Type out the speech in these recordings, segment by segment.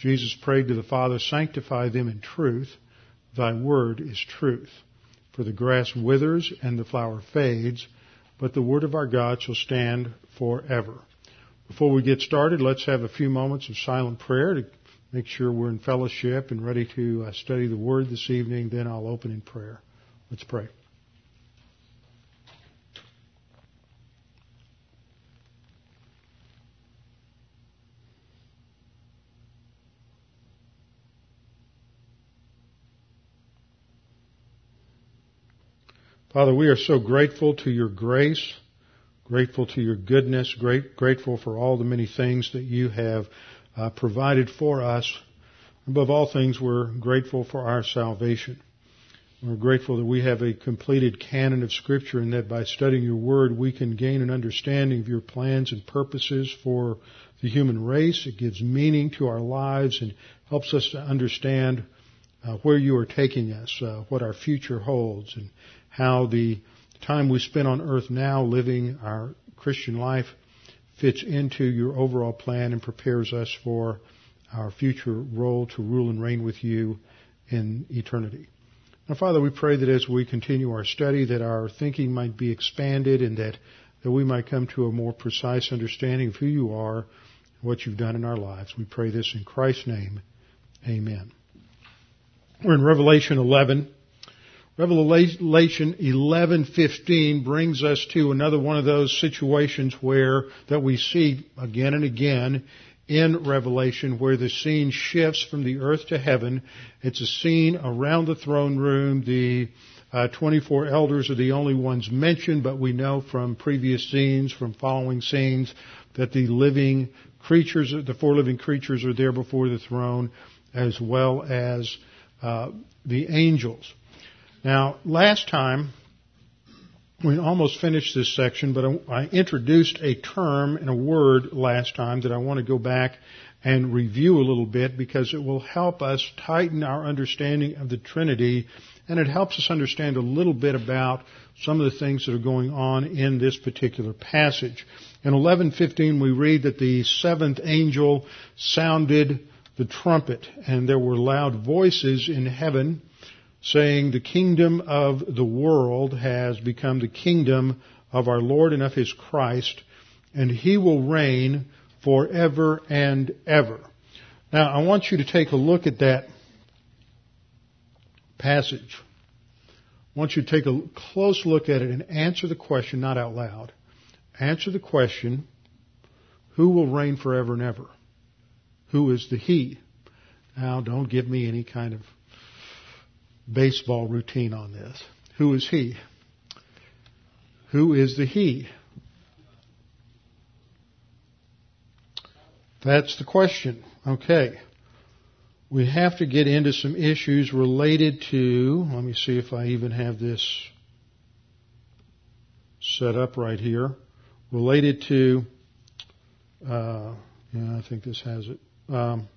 Jesus prayed to the Father, sanctify them in truth. Thy word is truth. For the grass withers and the flower fades, but the word of our God shall stand forever. Before we get started, let's have a few moments of silent prayer to make sure we're in fellowship and ready to uh, study the word this evening. Then I'll open in prayer. Let's pray. Father, we are so grateful to your grace, grateful to your goodness, great, grateful for all the many things that you have uh, provided for us. Above all things, we're grateful for our salvation. We're grateful that we have a completed canon of Scripture and that by studying your Word we can gain an understanding of your plans and purposes for the human race. It gives meaning to our lives and helps us to understand uh, where you are taking us, uh, what our future holds, and how the time we spend on earth now living our Christian life fits into your overall plan and prepares us for our future role to rule and reign with you in eternity. Now, Father, we pray that as we continue our study, that our thinking might be expanded and that, that we might come to a more precise understanding of who you are and what you've done in our lives. We pray this in Christ's name. Amen. We're in Revelation 11. Revelation 11:15 brings us to another one of those situations where that we see again and again in Revelation where the scene shifts from the earth to heaven. It's a scene around the throne room. The uh, 24 elders are the only ones mentioned, but we know from previous scenes, from following scenes, that the living creatures, the four living creatures are there before the throne, as well as uh, the angels. Now, last time, we almost finished this section, but I introduced a term and a word last time that I want to go back and review a little bit because it will help us tighten our understanding of the Trinity and it helps us understand a little bit about some of the things that are going on in this particular passage. In 11:15 we read that the seventh angel sounded the trumpet and there were loud voices in heaven saying the kingdom of the world has become the kingdom of our Lord and of His Christ, and He will reign forever and ever. Now, I want you to take a look at that passage. I want you to take a close look at it and answer the question, not out loud. Answer the question, who will reign forever and ever? Who is the He? Now, don't give me any kind of baseball routine on this. Who is he? Who is the he? That's the question. Okay. We have to get into some issues related to, let me see if I even have this set up right here, related to, uh, yeah, I think this has it, um,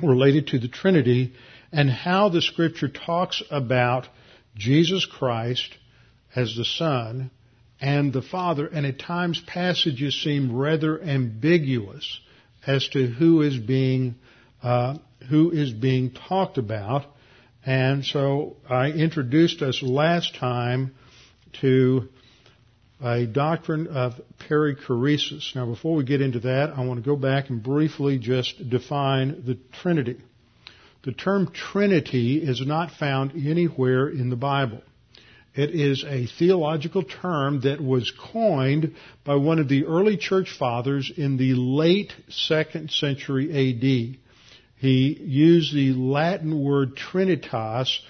related to the Trinity and how the scripture talks about Jesus Christ as the Son and the Father, and at times passages seem rather ambiguous as to who is being uh, who is being talked about. And so I introduced us last time to a doctrine of perichoresis. Now, before we get into that, I want to go back and briefly just define the Trinity. The term Trinity is not found anywhere in the Bible. It is a theological term that was coined by one of the early church fathers in the late second century AD. He used the Latin word Trinitas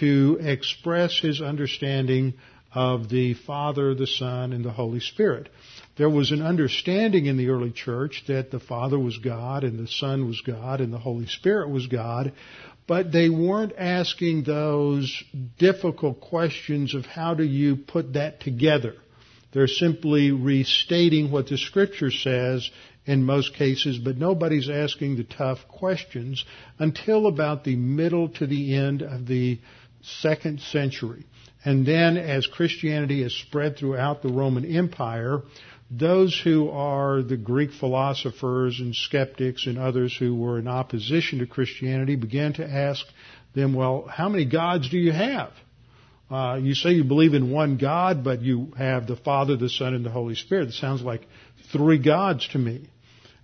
to express his understanding of the Father, the Son, and the Holy Spirit. There was an understanding in the early church that the Father was God and the Son was God and the Holy Spirit was God, but they weren't asking those difficult questions of how do you put that together. They're simply restating what the scripture says in most cases, but nobody's asking the tough questions until about the middle to the end of the second century. And then as Christianity has spread throughout the Roman Empire, those who are the Greek philosophers and skeptics and others who were in opposition to Christianity began to ask them, well, how many gods do you have? Uh, you say you believe in one God, but you have the Father, the Son, and the Holy Spirit. It sounds like three gods to me.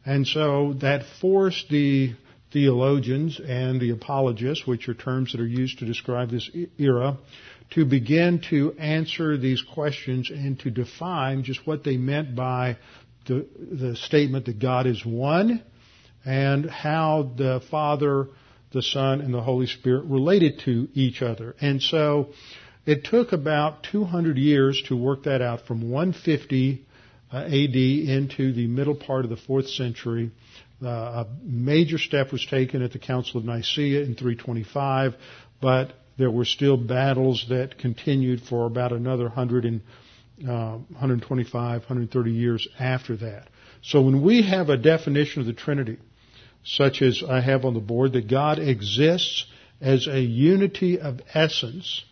And so that forced the theologians and the apologists, which are terms that are used to describe this era, to begin to answer these questions and to define just what they meant by the, the statement that God is one and how the Father, the Son, and the Holy Spirit related to each other. And so it took about 200 years to work that out from 150 uh, AD into the middle part of the fourth century. Uh, a major step was taken at the Council of Nicaea in 325, but there were still battles that continued for about another 100 and, uh, 125, 130 years after that. So when we have a definition of the Trinity, such as I have on the board, that God exists as a unity of essence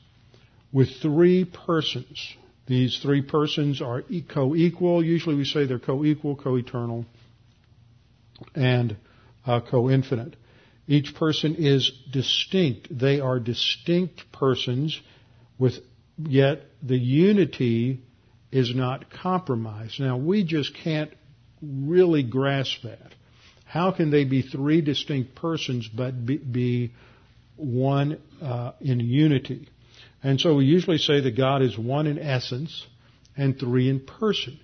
with three persons. These three persons are co-equal. Usually we say they're co-equal, co-eternal, and uh, co-infinite. Each person is distinct. They are distinct persons with yet the unity is not compromised. Now we just can't really grasp that. How can they be three distinct persons but be, be one uh, in unity? And so we usually say that God is one in essence and three in person.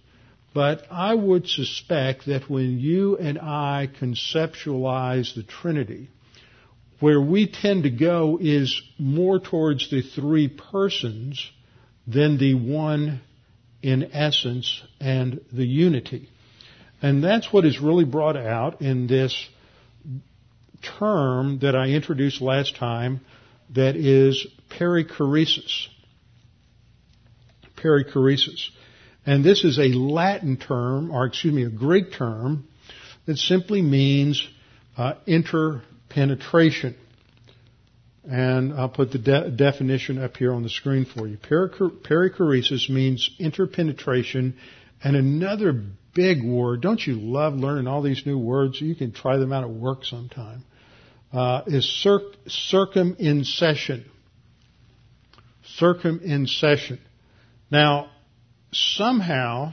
But I would suspect that when you and I conceptualize the Trinity, where we tend to go is more towards the three persons than the one in essence and the unity. And that's what is really brought out in this term that I introduced last time that is perichoresis. Perichoresis. And this is a Latin term, or excuse me, a Greek term that simply means uh, interpenetration. And I'll put the de- definition up here on the screen for you. perichoresis means interpenetration, and another big word. Don't you love learning all these new words? You can try them out at work sometime uh, is circ- circumincession. Circumincession. Now, somehow,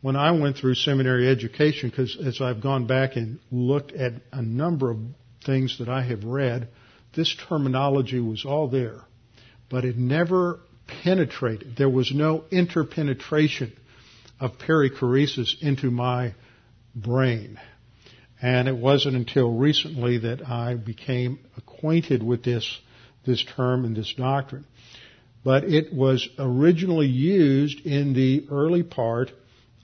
when I went through seminary education, because as I've gone back and looked at a number of things that I have read, this terminology was all there, but it never penetrated. There was no interpenetration of perichoresis into my brain. And it wasn't until recently that I became acquainted with this, this term and this doctrine. But it was originally used in the early part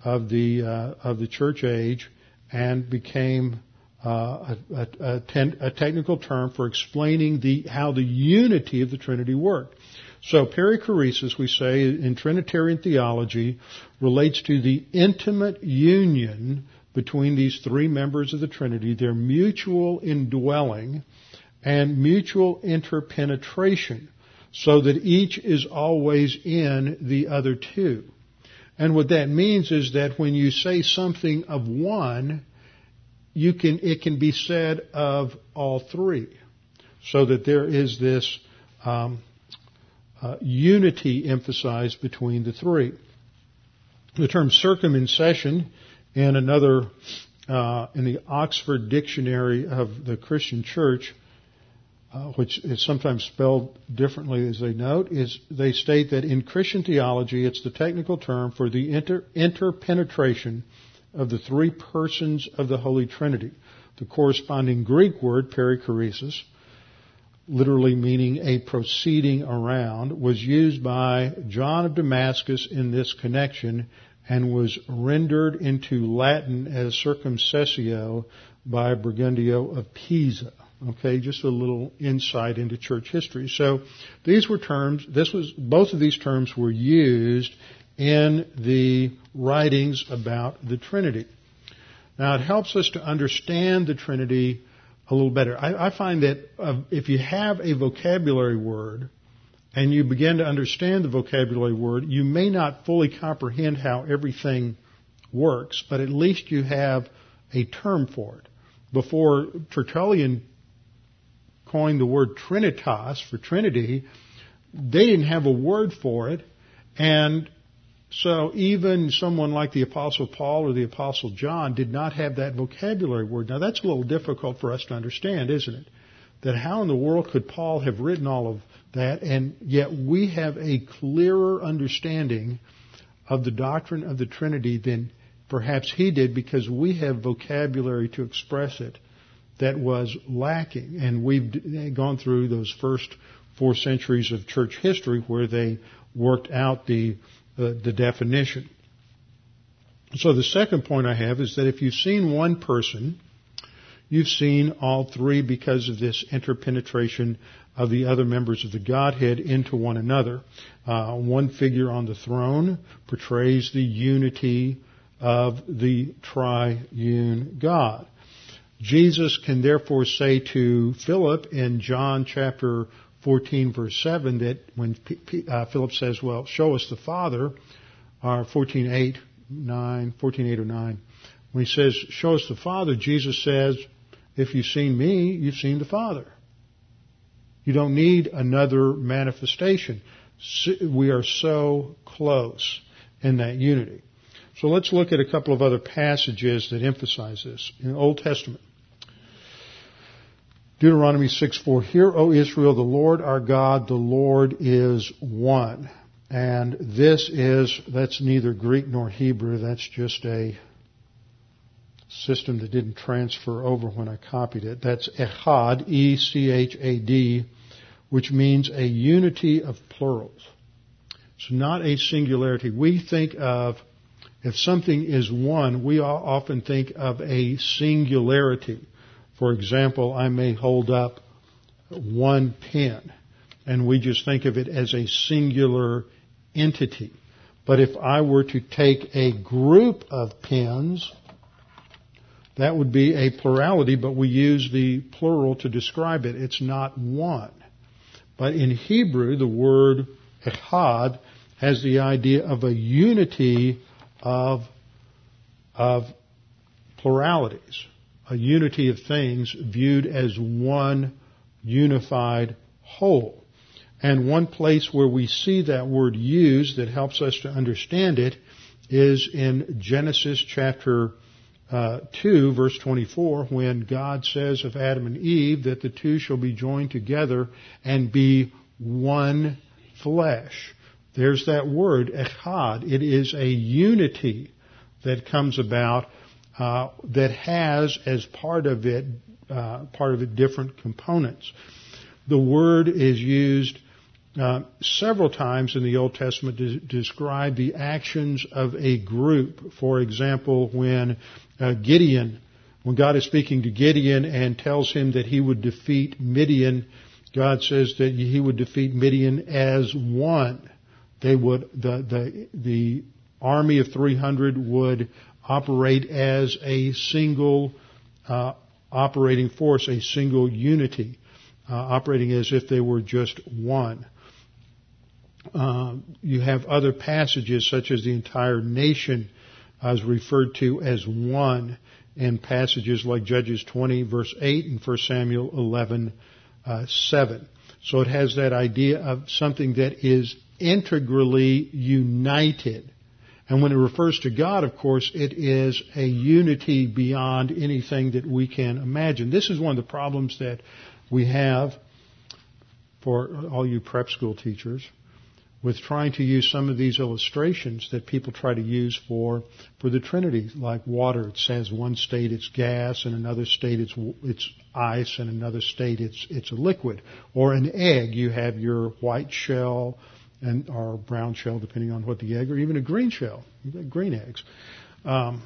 of the, uh, of the church age and became uh, a, a, ten, a, technical term for explaining the, how the unity of the Trinity worked. So perichoresis, we say in Trinitarian theology, relates to the intimate union between these three members of the Trinity, their mutual indwelling and mutual interpenetration, so that each is always in the other two. And what that means is that when you say something of one, you can, it can be said of all three. So that there is this um, uh, unity emphasized between the three. The term circumincession and another uh, in the Oxford Dictionary of the Christian Church, uh, which is sometimes spelled differently as they note, is they state that in Christian theology, it's the technical term for the inter- interpenetration of the three persons of the Holy Trinity. The corresponding Greek word, perichoresis, literally meaning a proceeding around, was used by John of Damascus in this connection and was rendered into Latin as circumincessio by Burgundio of Pisa. Okay, just a little insight into church history. So these were terms, this was, both of these terms were used in the writings about the Trinity. Now it helps us to understand the Trinity a little better. I, I find that uh, if you have a vocabulary word and you begin to understand the vocabulary word, you may not fully comprehend how everything works, but at least you have a term for it. Before Tertullian coined the word trinitas for Trinity, they didn't have a word for it, and so even someone like the Apostle Paul or the Apostle John did not have that vocabulary word. Now that's a little difficult for us to understand, isn't it? That how in the world could Paul have written all of that and yet we have a clearer understanding of the doctrine of the Trinity than perhaps he did because we have vocabulary to express it that was lacking. And we've gone through those first four centuries of church history where they worked out the the, the definition. So the second point I have is that if you've seen one person, you've seen all three because of this interpenetration of the other members of the Godhead into one another. Uh, one figure on the throne portrays the unity of the triune God. Jesus can therefore say to Philip in John chapter 14 verse 7 that when P- P- uh, Philip says, well, show us the Father, or 14, 8, 9, 14, 8 or 9, when he says, show us the Father, Jesus says, if you've seen me, you've seen the Father. You don't need another manifestation. We are so close in that unity. So let's look at a couple of other passages that emphasize this. In the Old Testament, Deuteronomy 6 4, Hear, O Israel, the Lord our God, the Lord is one. And this is, that's neither Greek nor Hebrew, that's just a system that didn't transfer over when I copied it. That's Echad, E-C-H-A-D, which means a unity of plurals. It's not a singularity. We think of, if something is one, we often think of a singularity. For example, I may hold up one pen and we just think of it as a singular entity. But if I were to take a group of pens, that would be a plurality, but we use the plural to describe it. It's not one. But in Hebrew, the word echad has the idea of a unity of, of pluralities a unity of things viewed as one unified whole. And one place where we see that word used that helps us to understand it is in Genesis chapter uh, 2 verse 24 when God says of Adam and Eve that the two shall be joined together and be one flesh. There's that word, echad. It is a unity that comes about uh, that has as part of it uh, part of it different components. The word is used uh, several times in the Old Testament to describe the actions of a group. For example, when uh, Gideon, when God is speaking to Gideon and tells him that he would defeat Midian, God says that he would defeat Midian as one. They would the the the army of 300 would operate as a single uh, operating force, a single unity, uh, operating as if they were just one. Uh, you have other passages such as the entire nation is referred to as one in passages like Judges 20 verse 8 and 1 Samuel 11 uh, 7. So it has that idea of something that is integrally united. And when it refers to God, of course, it is a unity beyond anything that we can imagine. This is one of the problems that we have for all you prep school teachers with trying to use some of these illustrations that people try to use for for the Trinity, like water. It says one state it's gas, and another state it's it's ice, and another state it's it's a liquid. Or an egg, you have your white shell and or brown shell, depending on what the egg, or even a green shell. You've green eggs. Um,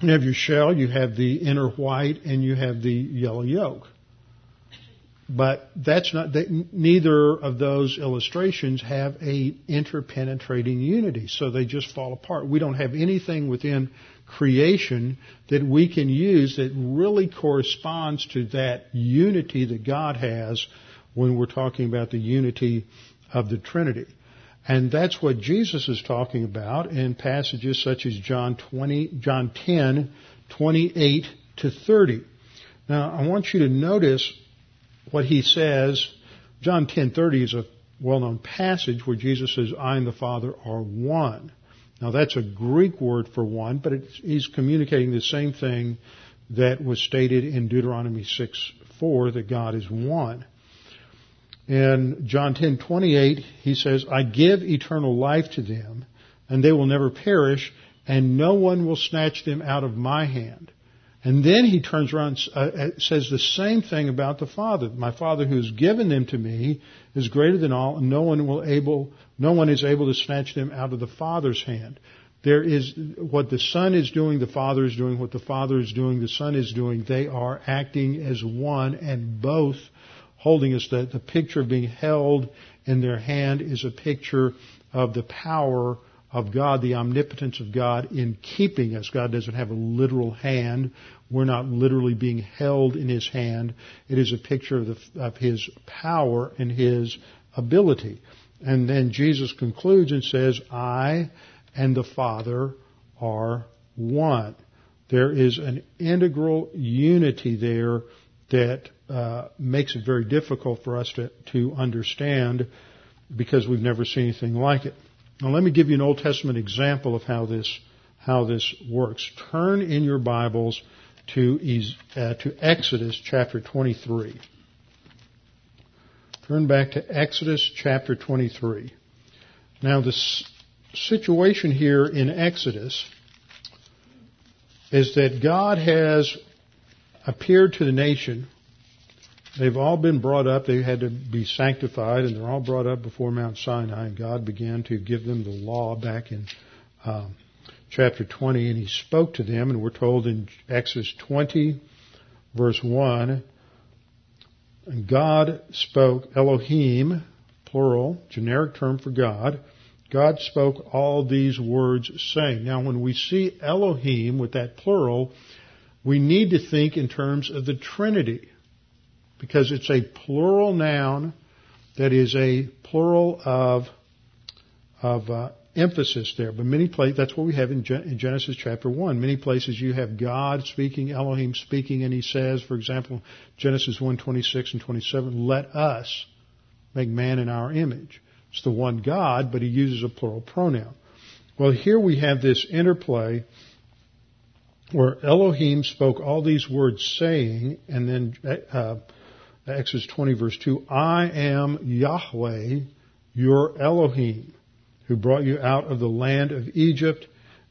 you have your shell, you have the inner white, and you have the yellow yolk. But that's not, neither of those illustrations have a interpenetrating unity, so they just fall apart. We don't have anything within creation that we can use that really corresponds to that unity that God has when we're talking about the unity of the Trinity. And that's what Jesus is talking about in passages such as John 20, John 10, 28 to 30. Now, I want you to notice what he says. John 10:30 is a well-known passage where Jesus says, "I and the Father are one." Now, that's a Greek word for one, but he's communicating the same thing that was stated in Deuteronomy 6:4 that God is one. In John 10:28, he says, "I give eternal life to them, and they will never perish, and no one will snatch them out of my hand." And then he turns around and uh, uh, says the same thing about the Father. My Father who has given them to me is greater than all, and no one will able, no one is able to snatch them out of the Father's hand. There is what the Son is doing, the Father is doing, what the Father is doing, the Son is doing. They are acting as one, and both holding us that the picture of being held in their hand is a picture of the power of God, the omnipotence of God in keeping us. God doesn't have a literal hand. We're not literally being held in His hand. It is a picture of, the, of His power and His ability. And then Jesus concludes and says, I and the Father are one. There is an integral unity there that uh, makes it very difficult for us to, to understand because we've never seen anything like it. Now let me give you an Old Testament example of how this how this works. Turn in your Bibles to uh, to Exodus chapter 23. Turn back to Exodus chapter 23. Now the situation here in Exodus is that God has appeared to the nation They've all been brought up. They had to be sanctified, and they're all brought up before Mount Sinai. And God began to give them the law back in um, chapter 20, and He spoke to them. And we're told in Exodus 20, verse 1, and God spoke, Elohim, plural, generic term for God. God spoke all these words saying. Now, when we see Elohim with that plural, we need to think in terms of the Trinity because it's a plural noun that is a plural of of uh, emphasis there. But many places, that's what we have in, Gen- in Genesis chapter 1. Many places you have God speaking, Elohim speaking, and he says, for example, Genesis 1, 26 and 27, let us make man in our image. It's the one God, but he uses a plural pronoun. Well, here we have this interplay where Elohim spoke all these words saying, and then uh, Exodus 20 verse 2, I am Yahweh, your Elohim, who brought you out of the land of Egypt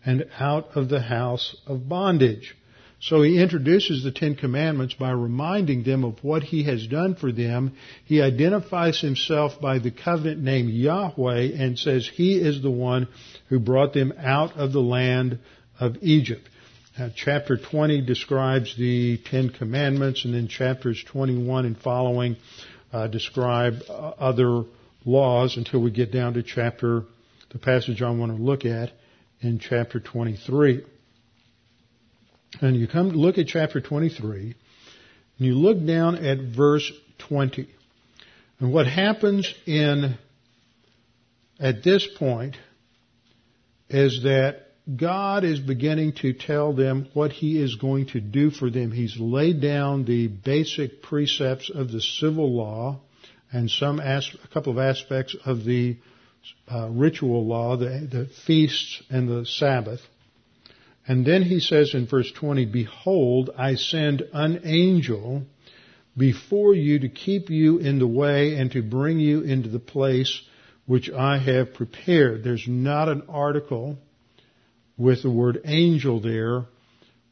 and out of the house of bondage. So he introduces the Ten Commandments by reminding them of what he has done for them. He identifies himself by the covenant name Yahweh and says he is the one who brought them out of the land of Egypt. Uh, chapter 20 describes the Ten Commandments, and then chapters 21 and following uh, describe uh, other laws until we get down to chapter, the passage I want to look at in chapter 23. And you come look at chapter 23, and you look down at verse 20. And what happens in, at this point, is that God is beginning to tell them what He is going to do for them. He's laid down the basic precepts of the civil law and some as, a couple of aspects of the uh, ritual law, the, the feasts and the Sabbath. And then he says in verse 20, Behold, I send an angel before you to keep you in the way and to bring you into the place which I have prepared. There's not an article with the word angel there,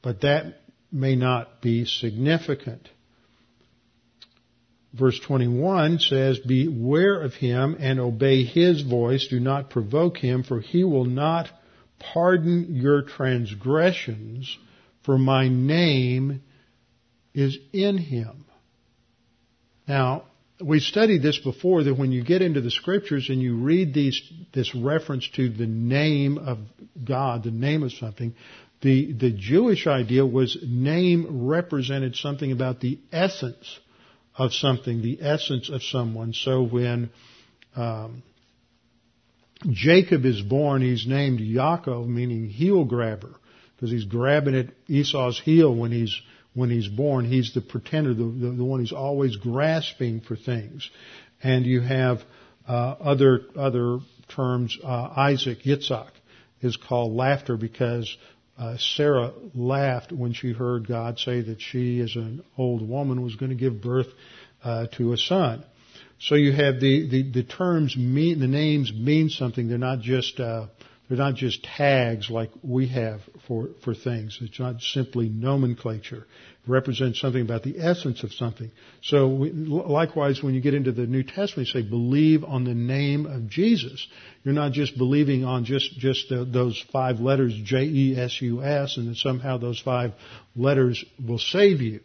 but that may not be significant. verse 21 says, Beware of him and obey his voice. Do not provoke him, for he will not pardon your transgressions, for my name is in him. Now, we studied this before that when you get into the scriptures and you read these, this reference to the name of God, the name of something, the, the Jewish idea was name represented something about the essence of something, the essence of someone. So when um, Jacob is born, he's named Yaakov, meaning heel grabber, because he's grabbing at Esau's heel when he's when he's born. He's the pretender, the, the, the one who's always grasping for things. And you have uh, other other terms. Uh, Isaac, Yitzhak, is called laughter because uh, Sarah laughed when she heard God say that she, as an old woman, was going to give birth uh, to a son. So you have the, the, the terms mean, the names mean something. They're not just, uh, they're not just tags like we have for, for things. It's not simply nomenclature. It represents something about the essence of something. So we, likewise, when you get into the New Testament, you say, believe on the name of Jesus. You're not just believing on just, just the, those five letters, J-E-S-U-S, and that somehow those five letters will save you.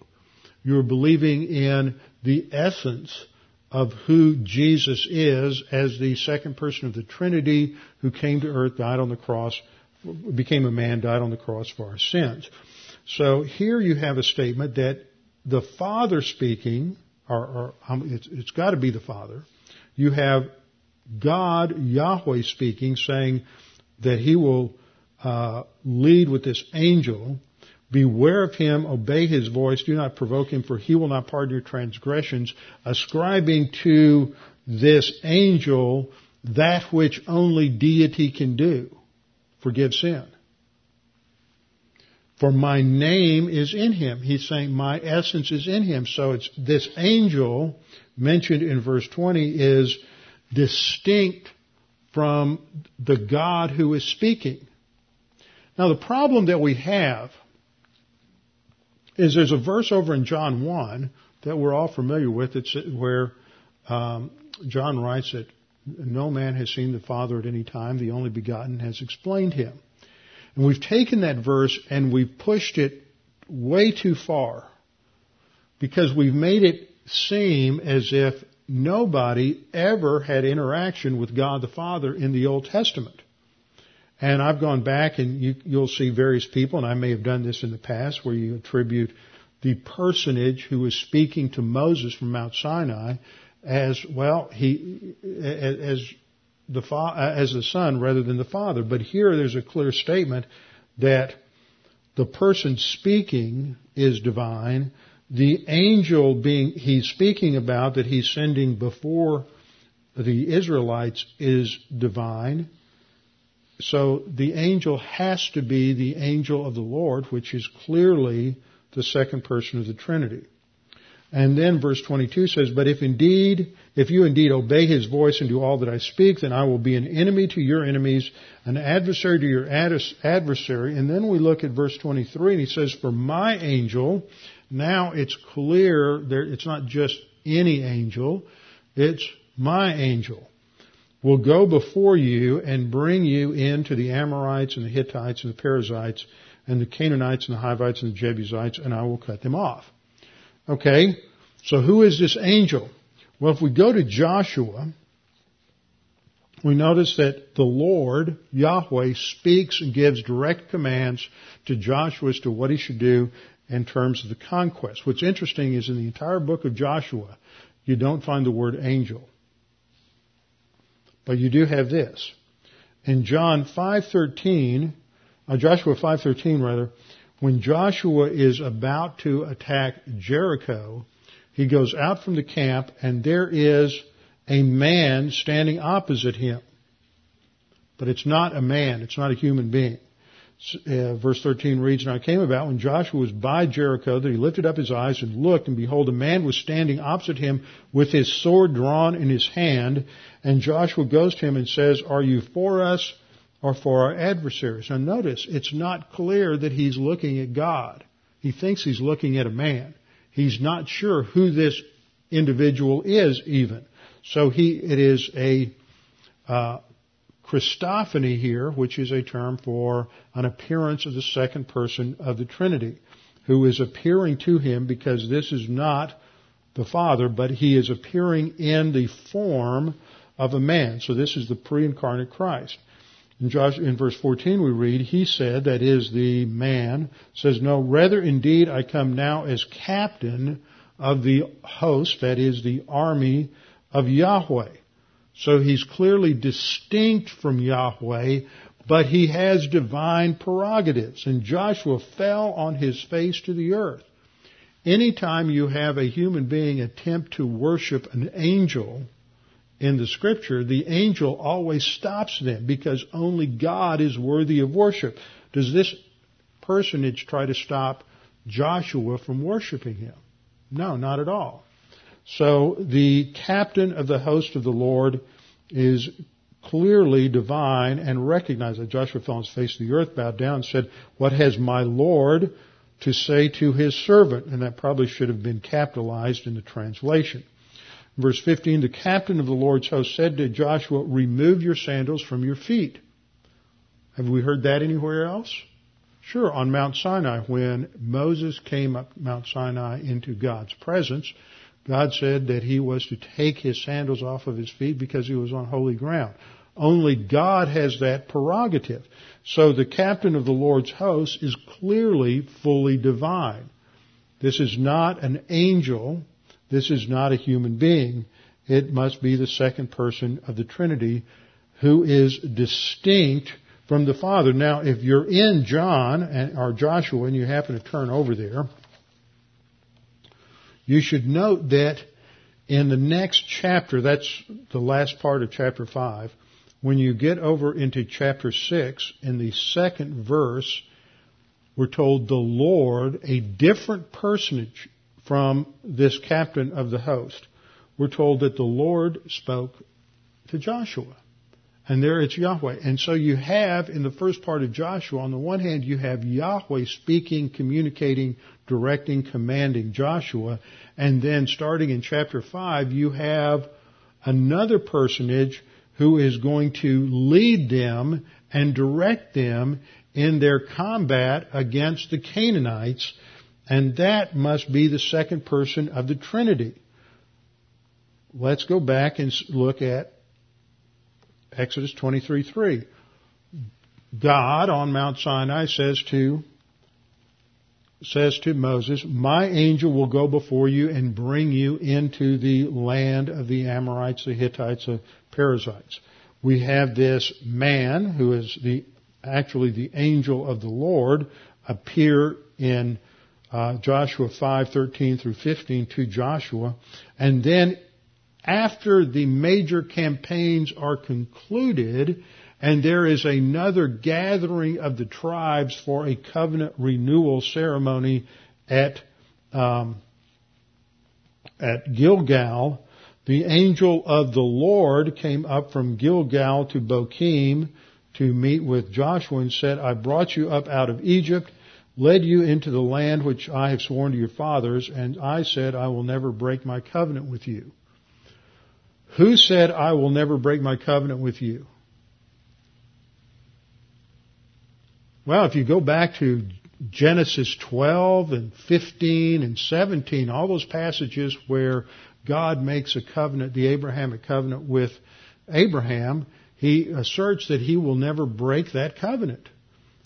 You're believing in the essence of who Jesus is as the second person of the Trinity who came to earth, died on the cross, became a man, died on the cross for our sins. So here you have a statement that the Father speaking, or, or um, it's, it's got to be the Father. You have God, Yahweh speaking, saying that He will uh, lead with this angel Beware of him, obey his voice, do not provoke him, for he will not pardon your transgressions, ascribing to this angel that which only deity can do, forgive sin. For my name is in him. He's saying my essence is in him. So it's this angel mentioned in verse 20 is distinct from the God who is speaking. Now the problem that we have is there's a verse over in John 1 that we're all familiar with. It's where um, John writes that no man has seen the Father at any time. The only begotten has explained him. And we've taken that verse and we've pushed it way too far because we've made it seem as if nobody ever had interaction with God the Father in the Old Testament. And I've gone back and you, you'll see various people, and I may have done this in the past, where you attribute the personage who was speaking to Moses from Mount Sinai as, well, he, as the, as the son rather than the father. But here there's a clear statement that the person speaking is divine. The angel being, he's speaking about that he's sending before the Israelites is divine. So the angel has to be the angel of the Lord, which is clearly the second person of the Trinity. And then verse 22 says, But if indeed, if you indeed obey his voice and do all that I speak, then I will be an enemy to your enemies, an adversary to your adversary. And then we look at verse 23 and he says, For my angel, now it's clear there, it's not just any angel, it's my angel will go before you and bring you into the Amorites and the Hittites and the Perizzites and the Canaanites and the Hivites and the Jebusites, and I will cut them off. Okay, so who is this angel? Well, if we go to Joshua, we notice that the Lord, Yahweh, speaks and gives direct commands to Joshua as to what he should do in terms of the conquest. What's interesting is in the entire book of Joshua, you don't find the word angel. But you do have this. In John 5:13, uh, Joshua 5:13 rather, when Joshua is about to attack Jericho, he goes out from the camp and there is a man standing opposite him. But it's not a man, it's not a human being uh, verse 13 reads, Now it came about when Joshua was by Jericho that he lifted up his eyes and looked, and behold, a man was standing opposite him with his sword drawn in his hand. And Joshua goes to him and says, Are you for us or for our adversaries? Now notice, it's not clear that he's looking at God. He thinks he's looking at a man. He's not sure who this individual is even. So he, it is a uh, Christophany here, which is a term for an appearance of the second person of the Trinity, who is appearing to him because this is not the Father, but he is appearing in the form of a man. So this is the pre-incarnate Christ. In, Joshua, in verse 14 we read, He said, that is the man, says, No, rather indeed I come now as captain of the host, that is the army of Yahweh. So he's clearly distinct from Yahweh, but he has divine prerogatives. And Joshua fell on his face to the earth. Anytime you have a human being attempt to worship an angel in the scripture, the angel always stops them because only God is worthy of worship. Does this personage try to stop Joshua from worshiping him? No, not at all. So the captain of the host of the Lord is clearly divine and recognized that Joshua fell on his face to the earth, bowed down, and said, What has my Lord to say to his servant? And that probably should have been capitalized in the translation. Verse 15, the captain of the Lord's host said to Joshua, Remove your sandals from your feet. Have we heard that anywhere else? Sure, on Mount Sinai, when Moses came up Mount Sinai into God's presence, God said that he was to take his sandals off of his feet because he was on holy ground. Only God has that prerogative. So the captain of the Lord's host is clearly fully divine. This is not an angel. This is not a human being. It must be the second person of the Trinity who is distinct from the Father. Now, if you're in John or Joshua and you happen to turn over there, you should note that in the next chapter, that's the last part of chapter 5, when you get over into chapter 6, in the second verse, we're told the Lord, a different personage from this captain of the host, we're told that the Lord spoke to Joshua. And there it's Yahweh. And so you have in the first part of Joshua, on the one hand, you have Yahweh speaking, communicating, directing, commanding Joshua. And then starting in chapter 5, you have another personage who is going to lead them and direct them in their combat against the Canaanites. And that must be the second person of the Trinity. Let's go back and look at Exodus 23:3. God on Mount Sinai says to says to Moses, "My angel will go before you and bring you into the land of the Amorites, the Hittites, the Perizzites." We have this man who is the actually the angel of the Lord appear in uh, Joshua 5:13 through 15 to Joshua, and then after the major campaigns are concluded and there is another gathering of the tribes for a covenant renewal ceremony at um, at Gilgal, the angel of the Lord came up from Gilgal to Bochim to meet with Joshua and said, I brought you up out of Egypt, led you into the land which I have sworn to your fathers, and I said, I will never break my covenant with you. Who said, I will never break my covenant with you? Well, if you go back to Genesis 12 and 15 and 17, all those passages where God makes a covenant, the Abrahamic covenant with Abraham, he asserts that he will never break that covenant.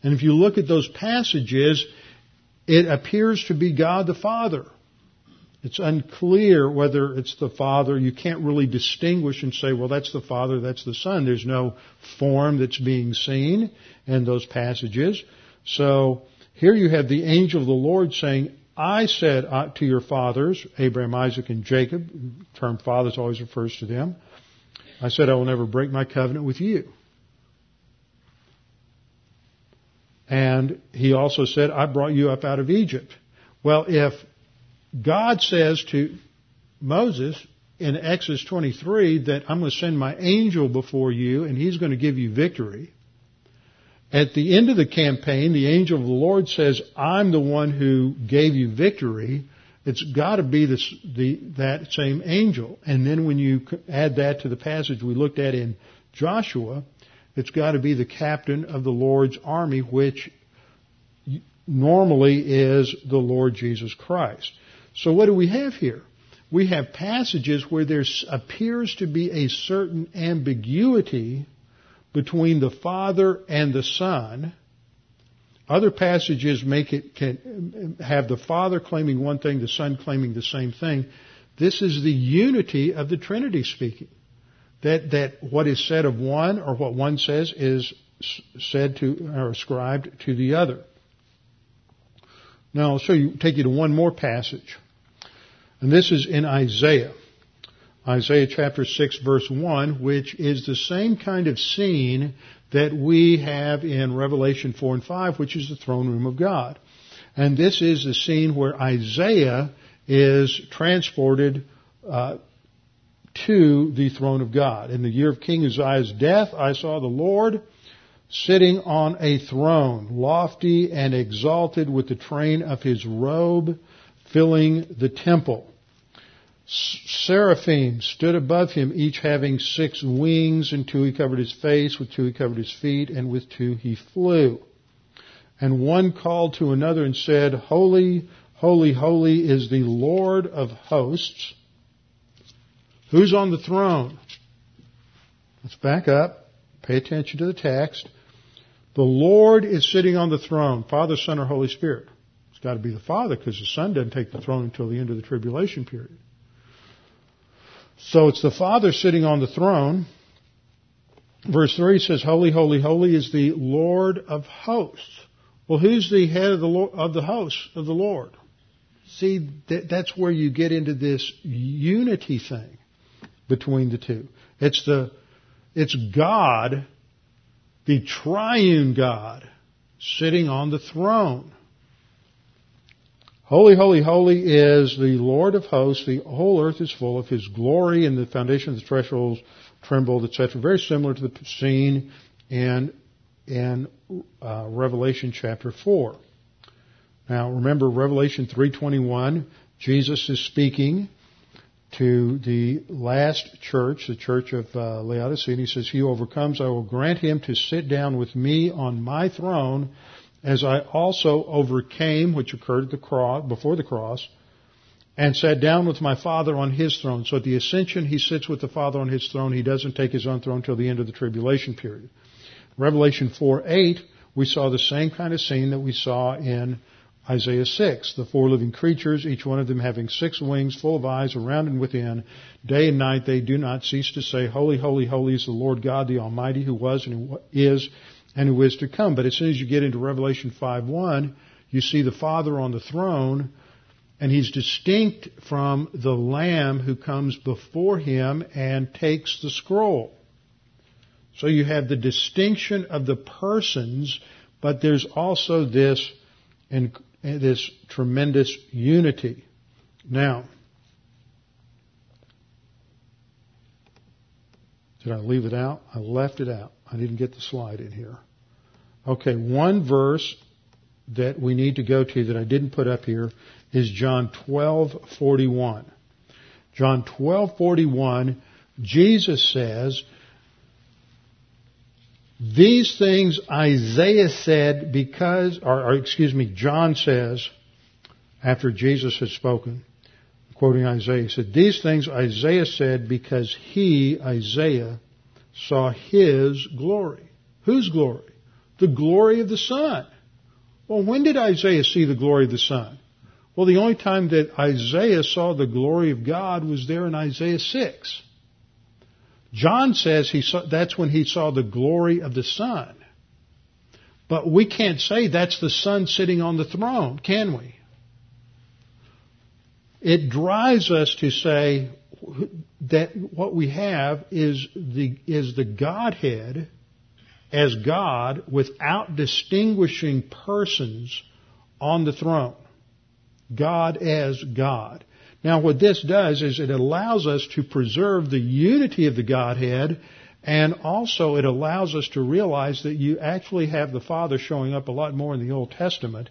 And if you look at those passages, it appears to be God the Father it's unclear whether it's the Father. You can't really distinguish and say, well, that's the Father, that's the Son. There's no form that's being seen in those passages. So here you have the angel of the Lord saying, I said uh, to your fathers, Abraham, Isaac, and Jacob, the term fathers always refers to them, I said I will never break my covenant with you. And he also said, I brought you up out of Egypt. Well, if God says to Moses in Exodus 23 that I'm going to send my angel before you and he's going to give you victory. At the end of the campaign, the angel of the Lord says, I'm the one who gave you victory. It's got to be this, the, that same angel. And then when you add that to the passage we looked at in Joshua, it's got to be the captain of the Lord's army, which normally is the Lord Jesus Christ. So what do we have here? We have passages where there appears to be a certain ambiguity between the Father and the Son. Other passages make it can have the Father claiming one thing, the Son claiming the same thing. This is the unity of the Trinity speaking. That that what is said of one or what one says is said to or ascribed to the other. Now I'll show you, take you to one more passage. And this is in Isaiah. Isaiah chapter 6 verse 1, which is the same kind of scene that we have in Revelation 4 and 5, which is the throne room of God. And this is the scene where Isaiah is transported uh, to the throne of God. In the year of King Uzziah's death, I saw the Lord sitting on a throne, lofty and exalted with the train of his robe filling the temple. Seraphim stood above him, each having six wings, and two he covered his face, with two he covered his feet, and with two he flew. And one called to another and said, Holy, holy, holy is the Lord of hosts. Who's on the throne? Let's back up. Pay attention to the text. The Lord is sitting on the throne, Father, Son, or Holy Spirit. Got to be the Father because the Son doesn't take the throne until the end of the tribulation period. So it's the Father sitting on the throne. Verse 3 says, Holy, holy, holy is the Lord of hosts. Well, who's the head of the, Lord, of the host of the Lord? See, that, that's where you get into this unity thing between the two. It's the, it's God the triune God sitting on the throne. Holy, holy, holy is the Lord of hosts. The whole earth is full of His glory, and the foundation of the thresholds trembled, etc. Very similar to the scene in in uh, Revelation chapter four. Now, remember Revelation three twenty one. Jesus is speaking to the last church, the church of uh, Laodicea, and he says, He overcomes, I will grant him to sit down with me on my throne, as I also overcame, which occurred at the cross, before the cross, and sat down with my Father on his throne. So at the ascension, he sits with the Father on his throne. He doesn't take his own throne until the end of the tribulation period. Revelation 4 8, we saw the same kind of scene that we saw in Isaiah 6, the four living creatures, each one of them having six wings, full of eyes around and within. Day and night they do not cease to say, Holy, holy, holy is the Lord God, the Almighty, who was and who is and who is to come. But as soon as you get into Revelation 5.1, you see the Father on the throne, and he's distinct from the Lamb who comes before him and takes the scroll. So you have the distinction of the persons, but there's also this and this tremendous unity. Now, did I leave it out? I left it out. I didn't get the slide in here. Okay, one verse that we need to go to that I didn't put up here is John 12:41. John 12:41 Jesus says these things Isaiah said because, or, or, excuse me, John says, after Jesus had spoken, quoting Isaiah, he said, These things Isaiah said because he, Isaiah, saw his glory. Whose glory? The glory of the Son. Well, when did Isaiah see the glory of the Son? Well, the only time that Isaiah saw the glory of God was there in Isaiah 6. John says he saw, that's when he saw the glory of the Son. But we can't say that's the Son sitting on the throne, can we? It drives us to say that what we have is the, is the Godhead as God without distinguishing persons on the throne. God as God. Now what this does is it allows us to preserve the unity of the Godhead and also it allows us to realize that you actually have the Father showing up a lot more in the Old Testament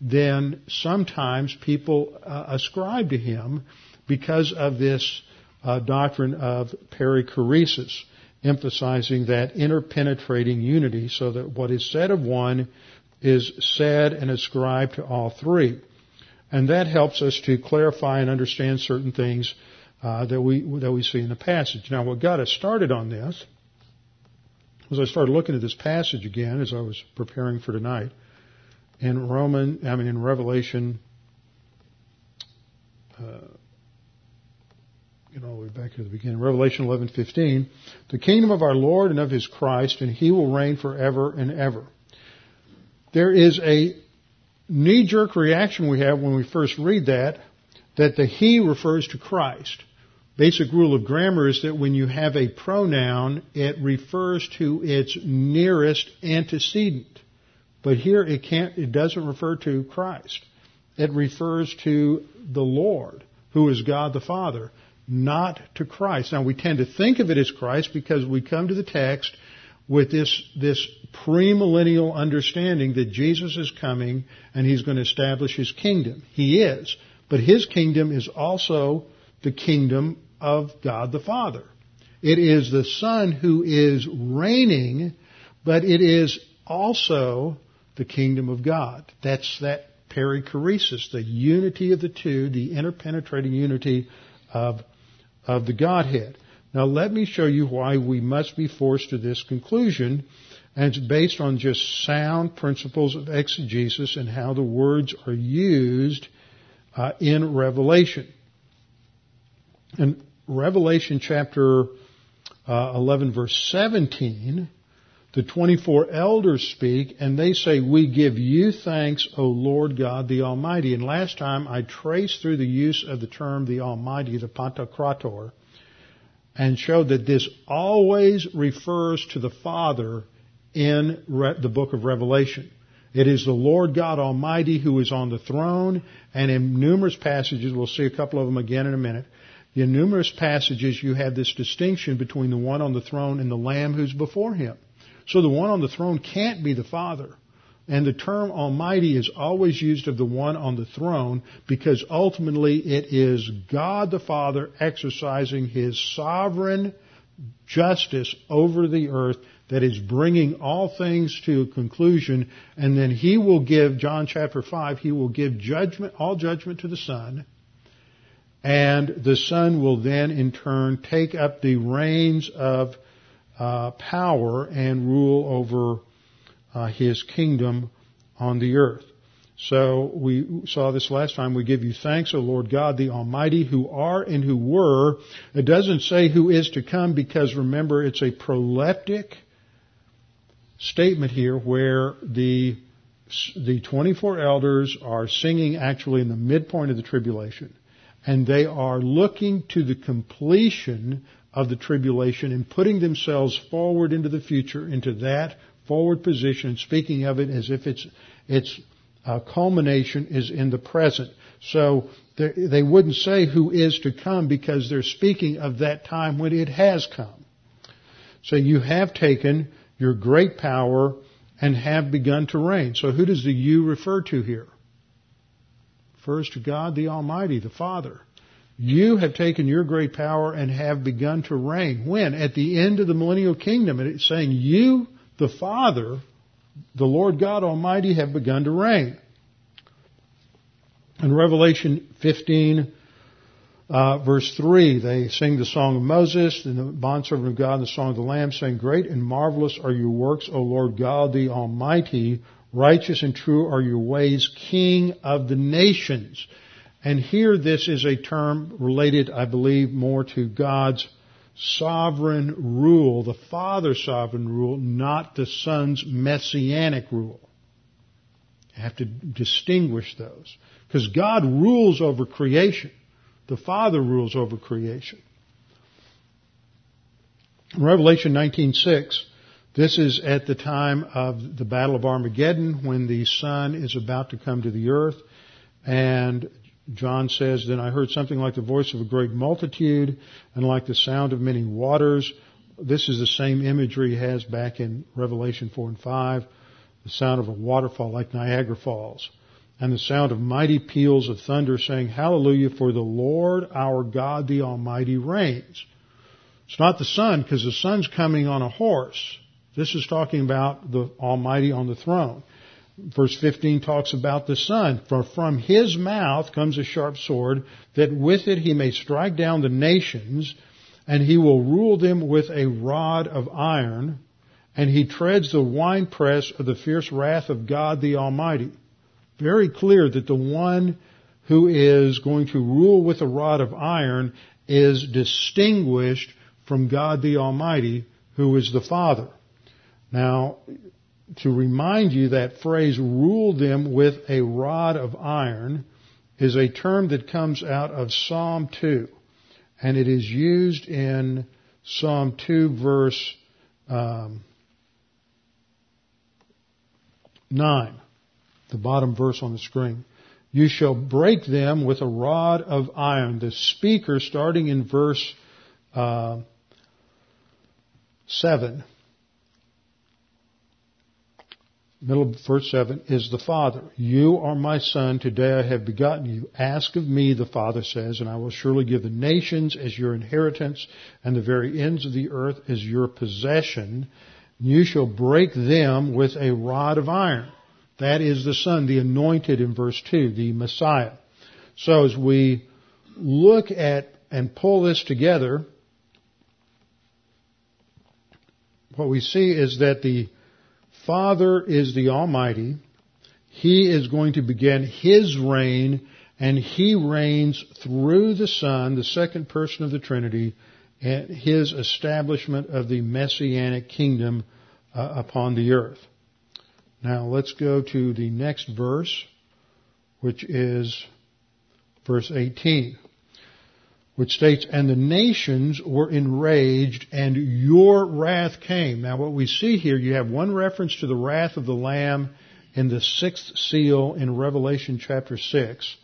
than sometimes people uh, ascribe to him because of this uh, doctrine of perichoresis, emphasizing that interpenetrating unity so that what is said of one is said and ascribed to all three. And that helps us to clarify and understand certain things uh, that we that we see in the passage. Now, what got us started on this was I started looking at this passage again as I was preparing for tonight in Roman, I mean in Revelation. Uh, all the way back to the beginning. Revelation 11:15, the kingdom of our Lord and of His Christ, and He will reign forever and ever. There is a knee-jerk reaction we have when we first read that, that the He refers to Christ. Basic rule of grammar is that when you have a pronoun, it refers to its nearest antecedent. But here it can't, it doesn't refer to Christ. It refers to the Lord, who is God the Father, not to Christ. Now we tend to think of it as Christ because we come to the text with this, this premillennial understanding that Jesus is coming and he's going to establish his kingdom. He is. But his kingdom is also the kingdom of God the Father. It is the Son who is reigning, but it is also the kingdom of God. That's that perichoresis, the unity of the two, the interpenetrating unity of, of the Godhead. Now let me show you why we must be forced to this conclusion, and it's based on just sound principles of exegesis and how the words are used uh, in Revelation. In Revelation chapter uh, 11 verse 17, the 24 elders speak and they say, we give you thanks, O Lord God the Almighty. And last time I traced through the use of the term the Almighty, the Pantocrator, and showed that this always refers to the Father in Re- the book of Revelation. It is the Lord God Almighty who is on the throne, and in numerous passages, we'll see a couple of them again in a minute, in numerous passages you have this distinction between the one on the throne and the Lamb who's before him. So the one on the throne can't be the Father. And the term Almighty is always used of the one on the throne because ultimately it is God the Father exercising His sovereign justice over the earth that is bringing all things to a conclusion and then He will give, John chapter 5, He will give judgment, all judgment to the Son and the Son will then in turn take up the reins of uh, power and rule over uh, his kingdom on the earth. So we saw this last time. We give you thanks, O Lord God, the Almighty, who are and who were. It doesn't say who is to come because remember it's a proleptic statement here where the the 24 elders are singing actually in the midpoint of the tribulation and they are looking to the completion of the tribulation and putting themselves forward into the future, into that forward position, speaking of it as if its its uh, culmination is in the present. So they wouldn't say who is to come because they're speaking of that time when it has come. So you have taken your great power and have begun to reign. So who does the you refer to here? refers to God the Almighty, the Father. You have taken your great power and have begun to reign. When? At the end of the millennial kingdom. And it's saying you, the Father, the Lord God Almighty, have begun to reign. In Revelation 15, uh, verse 3, they sing the song of Moses, and the bondservant of God, and the song of the Lamb, saying, Great and marvelous are your works, O Lord God the Almighty. Righteous and true are your ways, King of the nations. And here this is a term related, I believe, more to God's sovereign rule, the Father's sovereign rule, not the Son's messianic rule. You have to distinguish those. Because God rules over creation. The Father rules over creation. In Revelation 19.6, this is at the time of the Battle of Armageddon when the Son is about to come to the earth and John says, Then I heard something like the voice of a great multitude and like the sound of many waters. This is the same imagery he has back in Revelation 4 and 5, the sound of a waterfall like Niagara Falls. and the sound of mighty peals of thunder saying, Hallelujah, for the Lord our God the Almighty reigns. It's not the Son, because the Son's coming on a horse. This is talking about the Almighty on the throne. Verse 15 talks about the Son. For from his mouth comes a sharp sword, that with it he may strike down the nations, and he will rule them with a rod of iron, and he treads the winepress of the fierce wrath of God the Almighty. Very clear that the one who is going to rule with a rod of iron is distinguished from God the Almighty, who is the Father. Now, to remind you that phrase, rule them with a rod of iron, is a term that comes out of Psalm 2. And it is used in Psalm 2 verse um, 9, the bottom verse on the screen. You shall break them with a rod of iron. The speaker, starting in verse uh, 7, middle of verse 7, is the Father. You are my Son, today I have begotten you. Ask of me, the Father says, and I will surely give the nations as your inheritance and the very ends of the earth as your possession. You shall break them with a rod of iron. That is the Son, the anointed in verse 2, the Messiah. So as we look at and pull this together, what we see is that the Father is the Almighty. He is going to begin His reign and He reigns through the Son, the second person of the Trinity, and His establishment of the Messianic kingdom uh, upon the earth. Now let's go to the next verse, which is verse 18 which states, And the nations were enraged, and your wrath came. Now what we see here, you have one reference to the wrath of the Lamb in the sixth seal in Revelation chapter 6.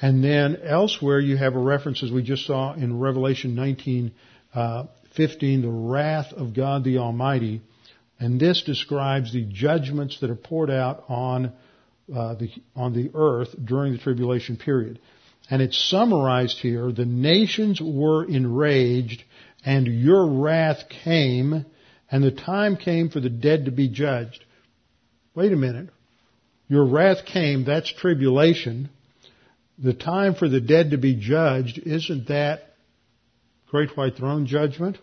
And then elsewhere you have a reference, as we just saw in Revelation 19, uh, 15, the wrath of God the Almighty. And this describes the judgments that are poured out on, uh, the, on the earth during the tribulation period. And it's summarized here, the nations were enraged and your wrath came and the time came for the dead to be judged. Wait a minute. Your wrath came, that's tribulation. The time for the dead to be judged, isn't that great white throne judgment?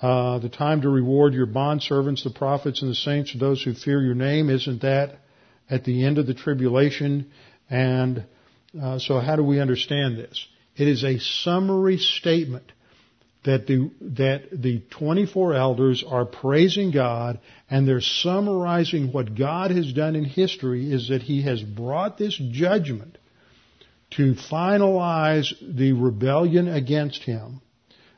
Uh, the time to reward your bondservants, the prophets and the saints, those who fear your name, isn't that at the end of the tribulation? And uh, so how do we understand this? It is a summary statement that the, that the 24 elders are praising God and they're summarizing what God has done in history is that He has brought this judgment to finalize the rebellion against Him.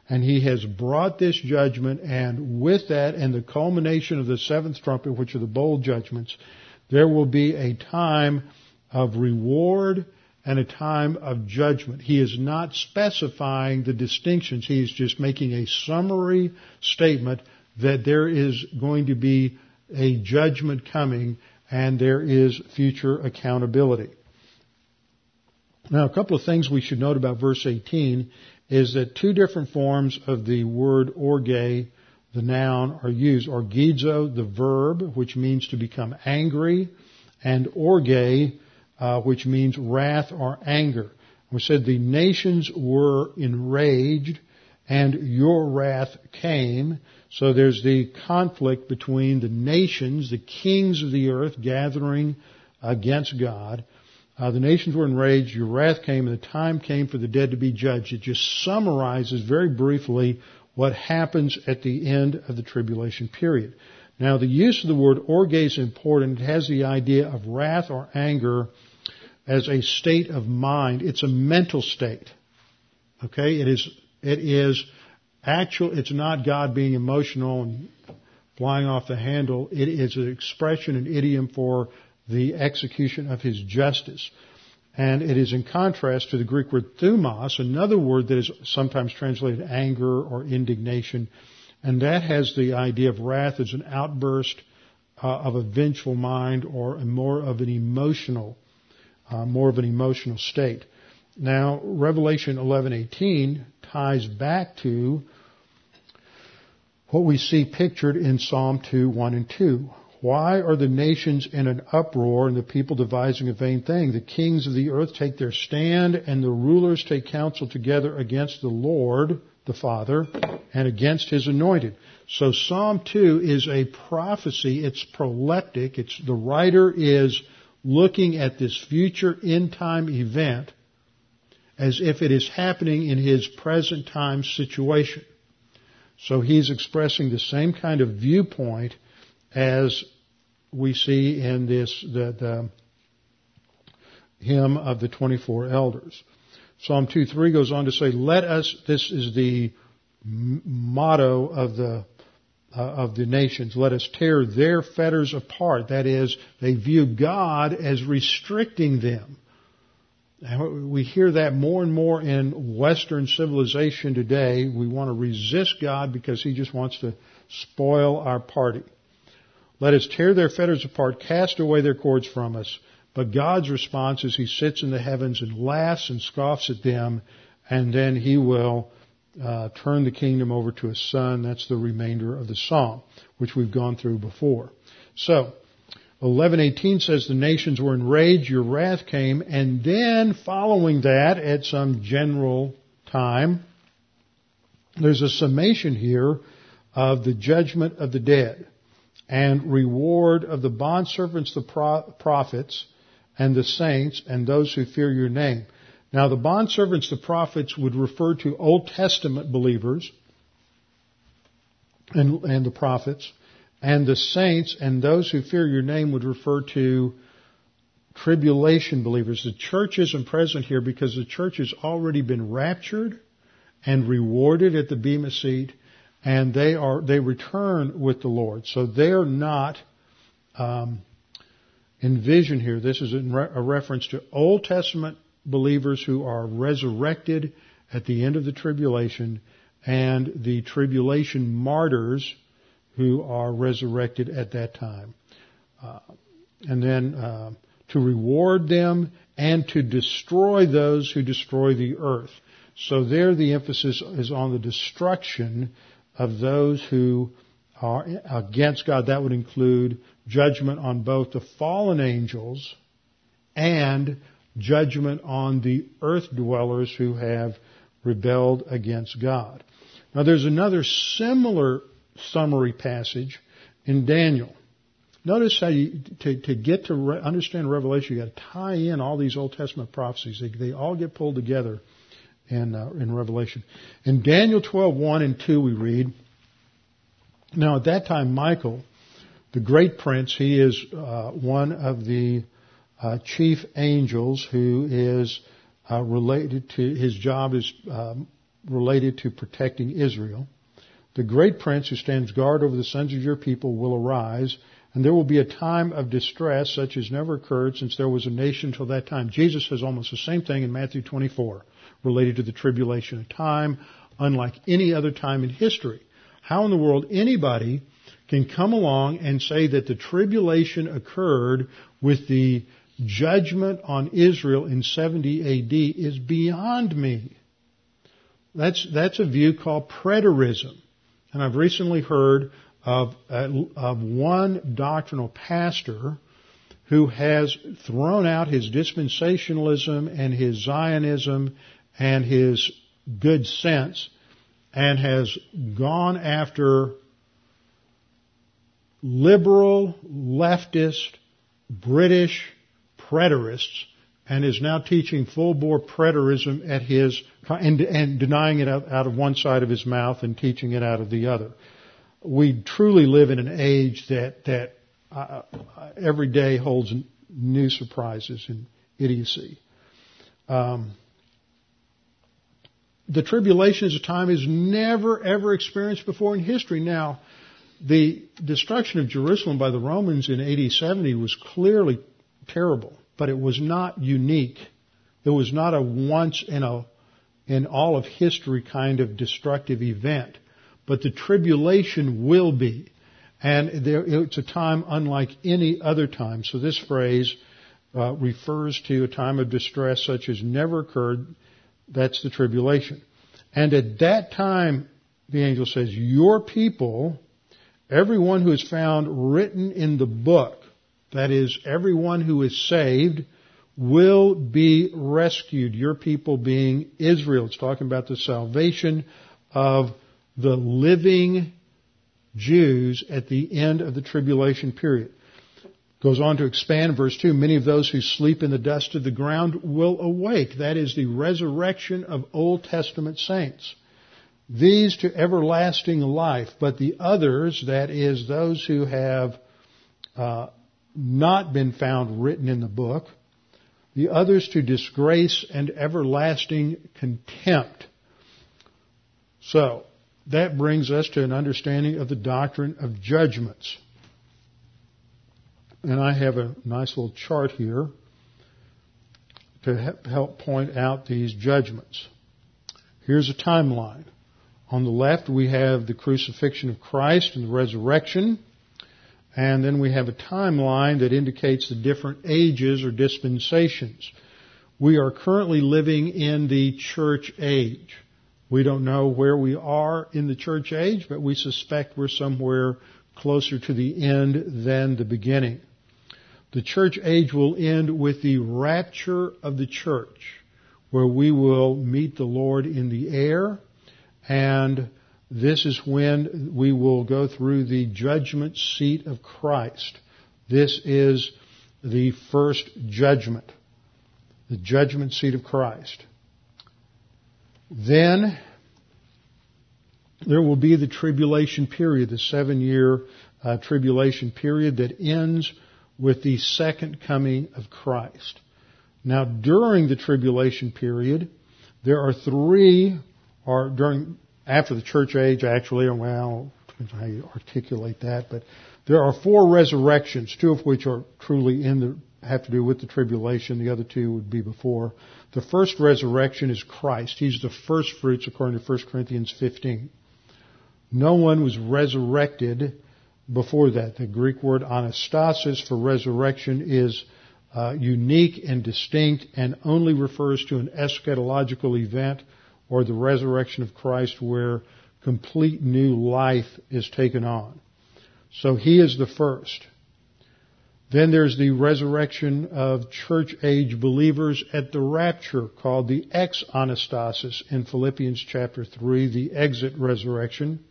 And He has brought this judgment and with that and the culmination of the seventh trumpet, which are the bold judgments, there will be a time of reward and a time of judgment. He is not specifying the distinctions. He is just making a summary statement that there is going to be a judgment coming and there is future accountability. Now, a couple of things we should note about verse 18 is that two different forms of the word orge, the noun, are used. Orgizo, the verb, which means to become angry, and orge, uh, which means wrath or anger. We said the nations were enraged and your wrath came. So there's the conflict between the nations, the kings of the earth gathering against God. Uh, the nations were enraged, your wrath came, and the time came for the dead to be judged. It just summarizes very briefly what happens at the end of the tribulation period. Now, the use of the word orge is important. It has the idea of wrath or anger as a state of mind. It's a mental state. Okay? It is, it is actual, it's not God being emotional and flying off the handle. It is an expression, an idiom for the execution of His justice. And it is in contrast to the Greek word thumos, another word that is sometimes translated anger or indignation. And that has the idea of wrath as an outburst uh, of a vengeful mind or more of an emotional uh, more of an emotional state. Now, Revelation 11:18 ties back to what we see pictured in Psalm 2, 1 and 2. Why are the nations in an uproar and the people devising a vain thing? The kings of the earth take their stand and the rulers take counsel together against the Lord, the Father, and against his anointed. So Psalm 2 is a prophecy. It's proleptic. It's, the writer is looking at this future end time event as if it is happening in his present time situation. So he's expressing the same kind of viewpoint as we see in this the, the hymn of the 24 elders. Psalm 2:3 goes on to say, "Let us." This is the motto of the uh, of the nations. Let us tear their fetters apart. That is, they view God as restricting them. And we hear that more and more in Western civilization today. We want to resist God because He just wants to spoil our party. Let us tear their fetters apart, cast away their cords from us. But God's response is He sits in the heavens and laughs and scoffs at them, and then He will uh, turn the kingdom over to His Son. That's the remainder of the psalm, which we've gone through before. So, 11:18 says the nations were enraged, your wrath came, and then following that at some general time there's a summation here of the judgment of the dead and reward of the bondservants, the prophets, and the saints, and those who fear your name. Now the bondservants, the prophets, would refer to Old Testament believers and, and the prophets, and the saints and those who fear your name would refer to tribulation believers. The church isn't present here because the church has already been raptured and rewarded at the Bema seat, and they are they return with the Lord. So they're not um, envisioned here. This is a reference to Old Testament believers who are resurrected at the end of the tribulation, and the tribulation martyrs who are resurrected at that time. Uh, and then uh, to reward them and to destroy those who destroy the earth. So there the emphasis is on the destruction of those who are against God. That would include judgment on both the fallen angels and judgment on the earth dwellers who have rebelled against God. Now there's another similar summary passage in Daniel. Notice how you, to, to get to re, understand Revelation, you got to tie in all these Old Testament prophecies. They, they all get pulled together in, uh, in Revelation. In Daniel 12, 1 and 2 we read, Now at that time Michael, the great prince, he is uh, one of the uh, chief angels who is uh, related to, his job is um, related to protecting Israel. The great prince who stands guard over the sons of your people will arise, and there will be a time of distress such as never occurred since there was a nation till that time. Jesus says almost the same thing in Matthew 24 related to the tribulation, a time unlike any other time in history. How in the world anybody can come along and say that the tribulation occurred with the judgment on Israel in 70 AD is beyond me. That's, that's a view called preterism. And I've recently heard of, uh, of one doctrinal pastor who has thrown out his dispensationalism and his Zionism and his good sense and has gone after liberal, leftist, British preterists and is now teaching full bore preterism at his and, and denying it out, out, of one side of his mouth and teaching it out of the other. We truly live in an age that that uh, every day holds new surprises and idiocy. Um, the tribulation is a time is never ever experienced before in history. Now, the destruction of Jerusalem by the Romans in AD 70 was clearly terrible but it was not unique. It was not a once in a in all of history kind of destructive event. But the tribulation will be. And there, it's a time unlike any other time. So this phrase, uh, refers to a time of distress such as never occurred. That's the tribulation. And at that time, the angel says, your people, everyone who is found written in the book, that is, everyone who is saved, will be rescued. Your people being Israel. It's talking about the salvation of the living Jews at the end of the tribulation period. Goes on to expand verse 2, many of those who sleep in the dust of the ground will awake. That is the resurrection of Old Testament saints. These to everlasting life, but the others, that is those who have uh, not been found written in the book, the others to disgrace and everlasting contempt. So, that brings us to an understanding of the doctrine of judgments. And I have a nice little chart here to help point out these judgments. Here's a timeline. On the left, we have the crucifixion of Christ and the resurrection. And then we have a timeline that indicates the different ages or dispensations. We are currently living in the church age. We don't know where we are in the church age, but we suspect we're somewhere closer to the end than the beginning. The church age will end with the rapture of the church, where we will meet the Lord in the air, and this is when we will go through the judgment seat of Christ. This is the first judgment. The judgment seat of Christ. Then there will be the tribulation period, the seven year uh, tribulation period that ends with the second coming of Christ. Now during the tribulation period, there are three, or during after the church age, actually, well, depends on how you articulate that, but there are four resurrections, two of which are truly in the, have to do with the tribulation. The other two would be before. The first resurrection is Christ. He's the first fruits according to 1 Corinthians 15. No one was resurrected before that. The Greek word anastasis for resurrection is uh, unique and distinct and only refers to an eschatological event or the resurrection of Christ where complete new life is taken on. So he is the first. Then there's the resurrection of church age believers at the rapture called the ex anastasis in Philippians chapter 3, the exit resurrection.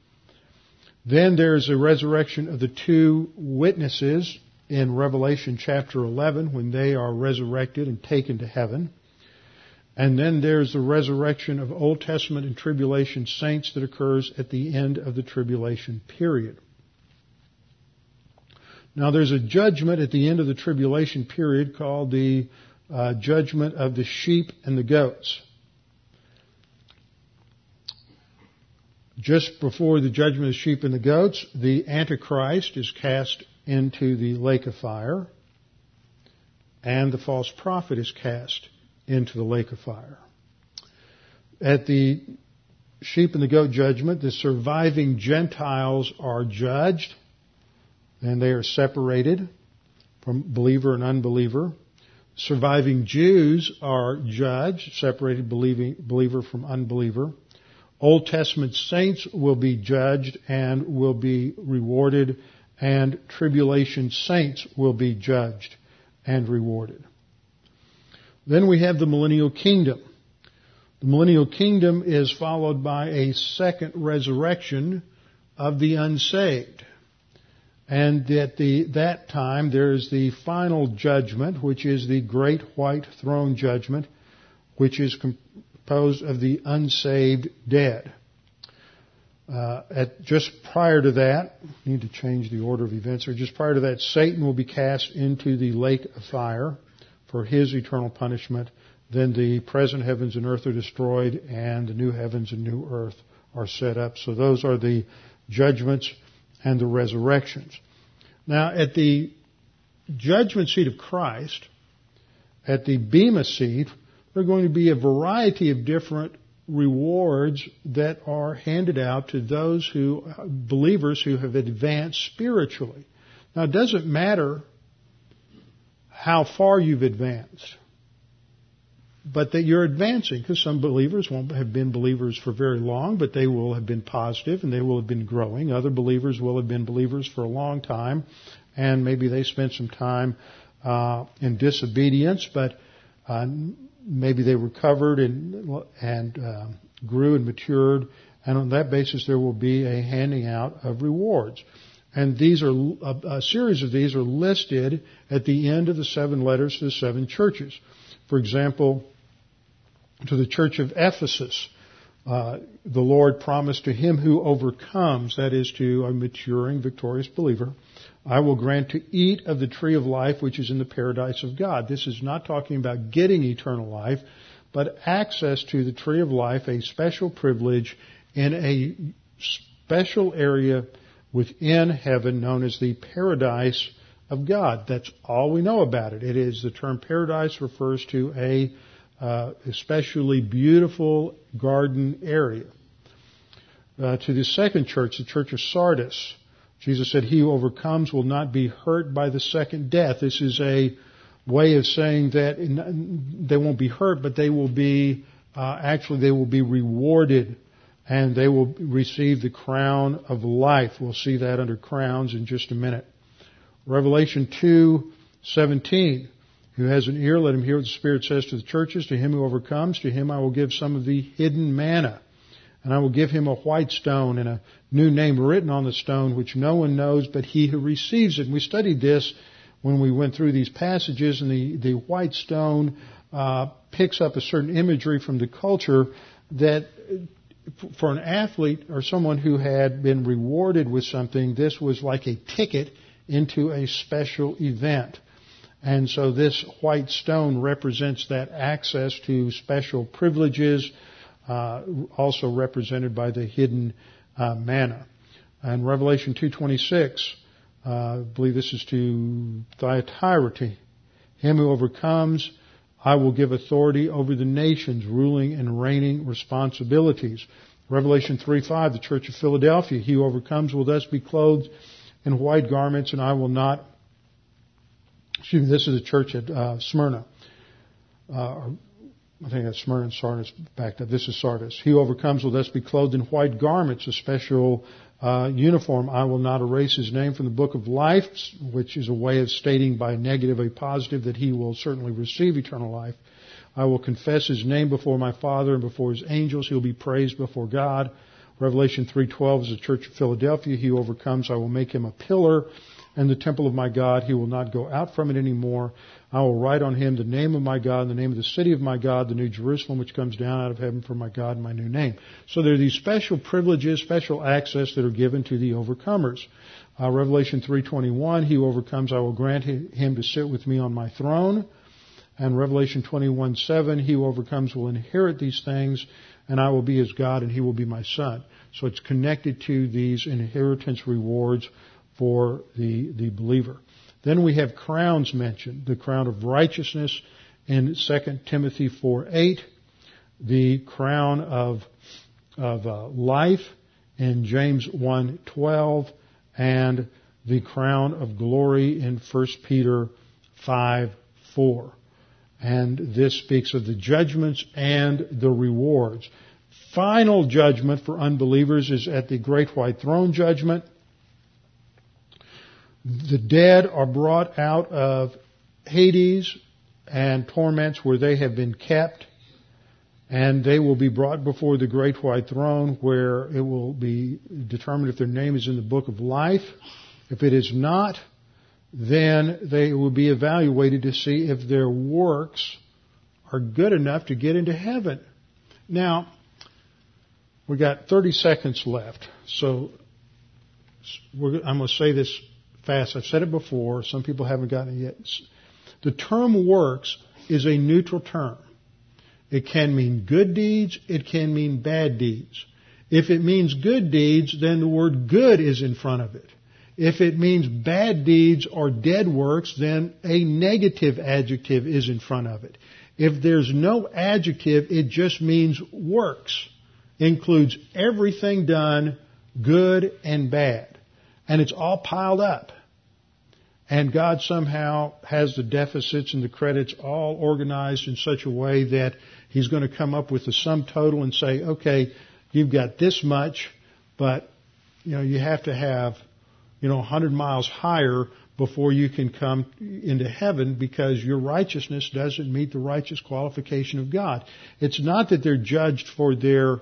Then there's a resurrection of the two witnesses in Revelation chapter 11 when they are resurrected and taken to heaven. And then there's the resurrection of Old Testament and tribulation saints that occurs at the end of the tribulation period. Now there's a judgment at the end of the tribulation period called the uh, judgment of the sheep and the goats. Just before the judgment of the sheep and the goats, the Antichrist is cast into the lake of fire, and the false prophet is cast into the lake of fire. At the sheep and the goat judgment, the surviving Gentiles are judged and they are separated from believer and unbeliever. Surviving Jews are judged, separated believer from unbeliever. Old Testament saints will be judged and will be rewarded, and tribulation saints will be judged and rewarded. Then we have the millennial kingdom. The millennial kingdom is followed by a second resurrection of the unsaved. And at the, that time, there is the final judgment, which is the great white throne judgment, which is composed of the unsaved dead. Uh, at just prior to that, need to change the order of events, or just prior to that, Satan will be cast into the lake of fire for his eternal punishment, then the present heavens and earth are destroyed and the new heavens and new earth are set up. So those are the judgments and the resurrections. Now at the judgment seat of Christ, at the Bema seat, there are going to be a variety of different rewards that are handed out to those who, believers who have advanced spiritually. Now it doesn't matter how far you've advanced. But that you're advancing, because some believers won't have been believers for very long, but they will have been positive and they will have been growing. Other believers will have been believers for a long time, and maybe they spent some time uh, in disobedience, but uh, maybe they recovered and and uh, grew and matured, and on that basis there will be a handing out of rewards. And these are, a, a series of these are listed at the end of the seven letters to the seven churches. For example, to the church of Ephesus, uh, the Lord promised to him who overcomes, that is to a maturing, victorious believer, I will grant to eat of the tree of life which is in the paradise of God. This is not talking about getting eternal life, but access to the tree of life, a special privilege in a special area within heaven known as the paradise of God. That's all we know about it. It is the term paradise refers to a uh, especially beautiful garden area. Uh, to the second church, the church of Sardis, Jesus said, "He who overcomes will not be hurt by the second death." This is a way of saying that they won't be hurt, but they will be uh, actually they will be rewarded and they will receive the crown of life. We'll see that under crowns in just a minute. Revelation 2:17. Who has an ear, let him hear what the Spirit says to the churches. To him who overcomes, to him I will give some of the hidden manna. And I will give him a white stone and a new name written on the stone, which no one knows but he who receives it. And we studied this when we went through these passages, and the, the white stone uh, picks up a certain imagery from the culture that for an athlete or someone who had been rewarded with something, this was like a ticket into a special event. And so this white stone represents that access to special privileges, uh, also represented by the hidden uh, manna. And Revelation 2:26, uh, I believe this is to Thyatira, to him who overcomes I will give authority over the nations, ruling and reigning responsibilities. Revelation 3:5, the church of Philadelphia, he who overcomes will thus be clothed in white garments, and I will not. Excuse me, this is the church at uh, Smyrna. Uh, I think that's Smyrna and Sardis backed up. This is Sardis. He overcomes will thus be clothed in white garments, a special uh, uniform. I will not erase his name from the book of life, which is a way of stating by negative a positive that he will certainly receive eternal life. I will confess his name before my Father and before his angels. He'll be praised before God. Revelation 3:12 is the church of Philadelphia. He overcomes. I will make him a pillar and the temple of my God. He will not go out from it anymore. I will write on him the name of my God and the name of the city of my God, the new Jerusalem which comes down out of heaven for my God and my new name. So there are these special privileges, special access that are given to the overcomers. Uh, Revelation 3:21, he who overcomes, I will grant him to sit with me on my throne. And Revelation 21:7, he who overcomes will inherit these things, and I will be his God, and he will be my son. So it's connected to these inheritance rewards for the, the believer. Then we have crowns mentioned, the crown of righteousness in 2 Timothy 4:8, the crown of, of uh, life in James 1:12, and the crown of glory in 1 Peter 5:4. And this speaks of the judgments and the rewards. Final judgment for unbelievers is at the great white throne judgment the dead are brought out of Hades and torments where they have been kept, and they will be brought before the great white throne where it will be determined if their name is in the book of life. If it is not, then they will be evaluated to see if their works are good enough to get into heaven. Now, we got 30 seconds left, so I'm going to say this fast. I've said it before. Some people haven't gotten it yet. The term works is a neutral term. It can mean good deeds. It can mean bad deeds. If it means good deeds, then the word good is in front of it. If it means bad deeds or dead works, then a negative adjective is in front of it. If there's no adjective, it just means works. Includes everything done, good and bad. And it's all piled up. And God somehow has the deficits and the credits all organized in such a way that He's going to come up with a sum total and say, okay, you've got this much, but you know you have to have you know 100 miles higher before you can come into heaven because your righteousness doesn't meet the righteous qualification of God. It's not that they're judged for their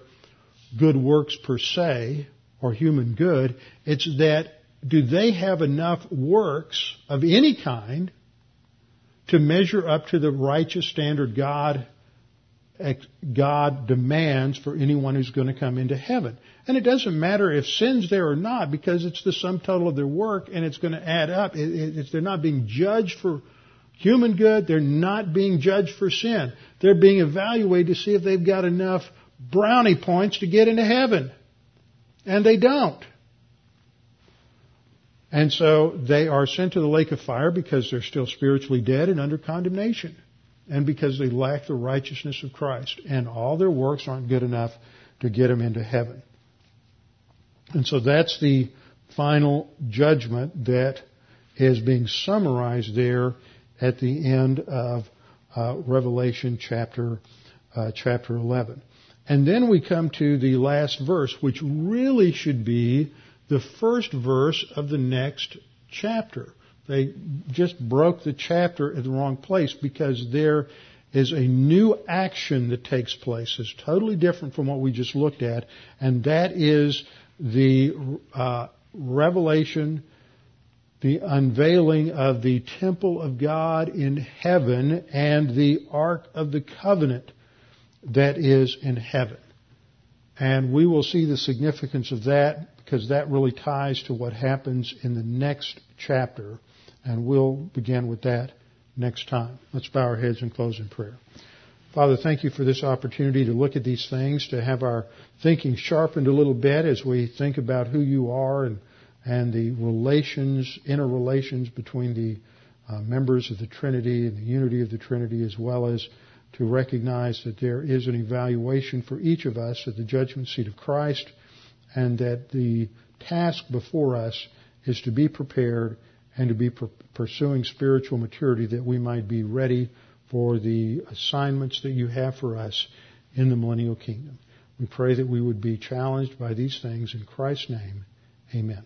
good works per se or human good. It's that do they have enough works of any kind to measure up to the righteous standard God God demands for anyone who's going to come into heaven. And it doesn't matter if sin's there or not because it's the sum total of their work and it's going to add up. It, it, they're not being judged for human good. They're not being judged for sin. They're being evaluated to see if they've got enough brownie points to get into heaven. And they don't. And so they are sent to the lake of fire because they're still spiritually dead and under condemnation and because they lack the righteousness of Christ. And all their works aren't good enough to get them into heaven. And so that's the final judgment that is being summarized there at the end of uh, Revelation chapter uh, chapter 11. And then we come to the last verse, which really should be the first verse of the next chapter. They just broke the chapter at the wrong place because there is a new action that takes place. It's totally different from what we just looked at, and that is the uh, revelation, the unveiling of the temple of God in heaven and the Ark of the Covenant that is in heaven. And we will see the significance of that because that really ties to what happens in the next chapter. And we'll begin with that next time. Let's bow our heads and close in prayer. Father, thank you for this opportunity to look at these things, to have our thinking sharpened a little bit as we think about who you are and, and the relations, interrelations between the uh, members of the Trinity and the unity of the Trinity, as well as to recognize that there is an evaluation for each of us at the judgment seat of Christ, and that the task before us is to be prepared and to be pursuing spiritual maturity that we might be ready for the assignments that you have for us in the millennial kingdom. We pray that we would be challenged by these things in Christ's name. Amen.